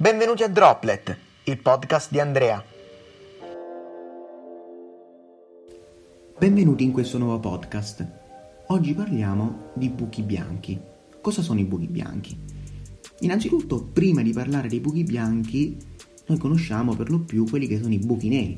Benvenuti a Droplet, il podcast di Andrea. Benvenuti in questo nuovo podcast. Oggi parliamo di buchi bianchi. Cosa sono i buchi bianchi? Innanzitutto, prima di parlare dei buchi bianchi, noi conosciamo per lo più quelli che sono i buchi neri.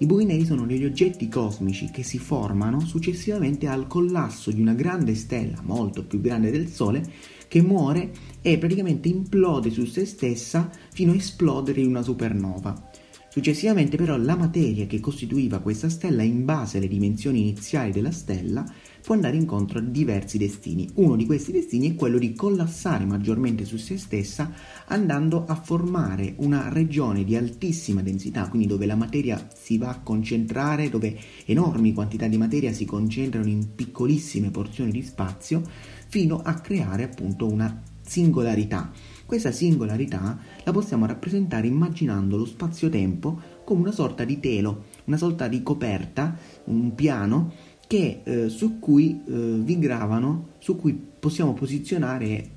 I buchi neri sono degli oggetti cosmici che si formano successivamente al collasso di una grande stella molto più grande del Sole che muore e praticamente implode su se stessa fino a esplodere in una supernova. Successivamente però la materia che costituiva questa stella in base alle dimensioni iniziali della stella può andare incontro a diversi destini. Uno di questi destini è quello di collassare maggiormente su se stessa andando a formare una regione di altissima densità, quindi dove la materia si va a concentrare, dove enormi quantità di materia si concentrano in piccolissime porzioni di spazio, fino a creare appunto una singolarità. Questa singolarità la possiamo rappresentare immaginando lo spazio-tempo come una sorta di telo, una sorta di coperta, un piano che, eh, su cui eh, vi gravano, su cui possiamo posizionare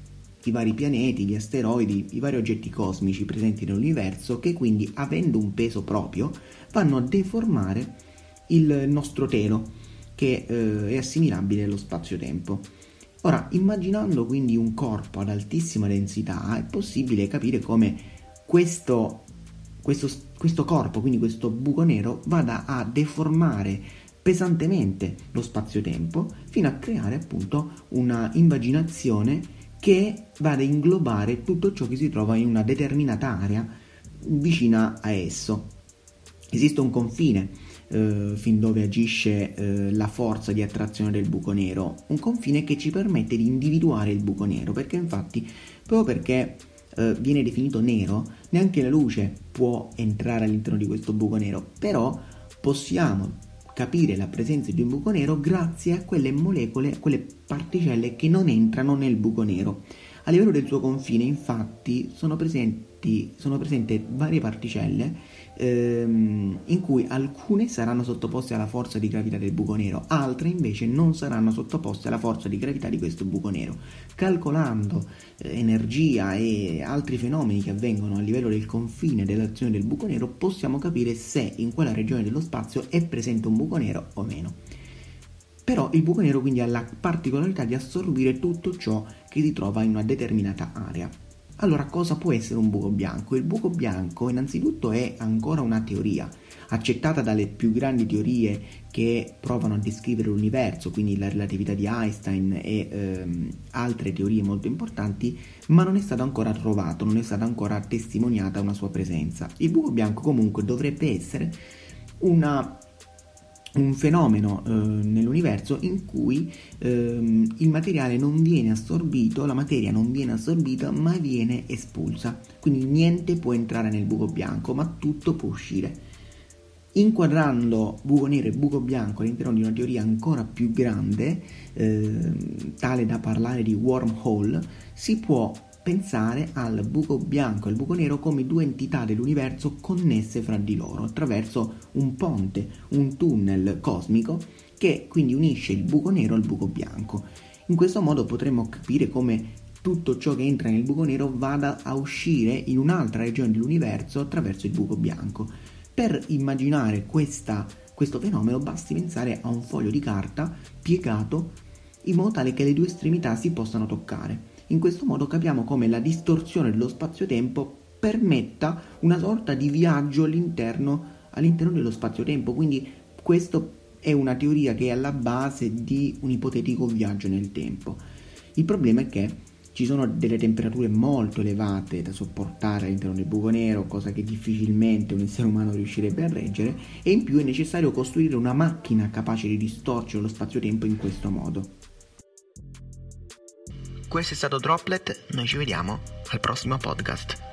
i vari pianeti, gli asteroidi, i vari oggetti cosmici presenti nell'universo che quindi avendo un peso proprio vanno a deformare il nostro telo che eh, è assimilabile allo spazio-tempo. Ora, immaginando quindi un corpo ad altissima densità, è possibile capire come questo, questo, questo corpo, quindi questo buco nero, vada a deformare pesantemente lo spazio-tempo fino a creare appunto una invaginazione che vada a inglobare tutto ciò che si trova in una determinata area vicina a esso. Esiste un confine eh, fin dove agisce eh, la forza di attrazione del buco nero, un confine che ci permette di individuare il buco nero, perché infatti proprio perché eh, viene definito nero, neanche la luce può entrare all'interno di questo buco nero, però possiamo capire la presenza di un buco nero grazie a quelle molecole, quelle particelle che non entrano nel buco nero. A livello del suo confine, infatti, sono presenti, sono presenti varie particelle ehm, in cui alcune saranno sottoposte alla forza di gravità del buco nero, altre invece non saranno sottoposte alla forza di gravità di questo buco nero. Calcolando eh, energia e altri fenomeni che avvengono a livello del confine dell'azione del buco nero, possiamo capire se in quella regione dello spazio è presente un buco nero o meno. Però il buco nero quindi ha la particolarità di assorbire tutto ciò che si trova in una determinata area. Allora cosa può essere un buco bianco? Il buco bianco innanzitutto è ancora una teoria, accettata dalle più grandi teorie che provano a descrivere l'universo, quindi la relatività di Einstein e ehm, altre teorie molto importanti, ma non è stato ancora trovato, non è stata ancora testimoniata una sua presenza. Il buco bianco comunque dovrebbe essere una un fenomeno eh, nell'universo in cui eh, il materiale non viene assorbito, la materia non viene assorbita ma viene espulsa. Quindi niente può entrare nel buco bianco, ma tutto può uscire. Inquadrando buco nero e buco bianco all'interno di una teoria ancora più grande, eh, tale da parlare di wormhole, si può pensare al buco bianco e al buco nero come due entità dell'universo connesse fra di loro attraverso un ponte, un tunnel cosmico che quindi unisce il buco nero al buco bianco. In questo modo potremmo capire come tutto ciò che entra nel buco nero vada a uscire in un'altra regione dell'universo attraverso il buco bianco. Per immaginare questa, questo fenomeno basti pensare a un foglio di carta piegato in modo tale che le due estremità si possano toccare. In questo modo capiamo come la distorsione dello spazio-tempo permetta una sorta di viaggio all'interno, all'interno dello spazio-tempo, quindi questa è una teoria che è alla base di un ipotetico viaggio nel tempo. Il problema è che ci sono delle temperature molto elevate da sopportare all'interno del buco nero, cosa che difficilmente un essere umano riuscirebbe a reggere, e in più è necessario costruire una macchina capace di distorcere lo spazio-tempo in questo modo. Questo è stato Droplet, noi ci vediamo al prossimo podcast.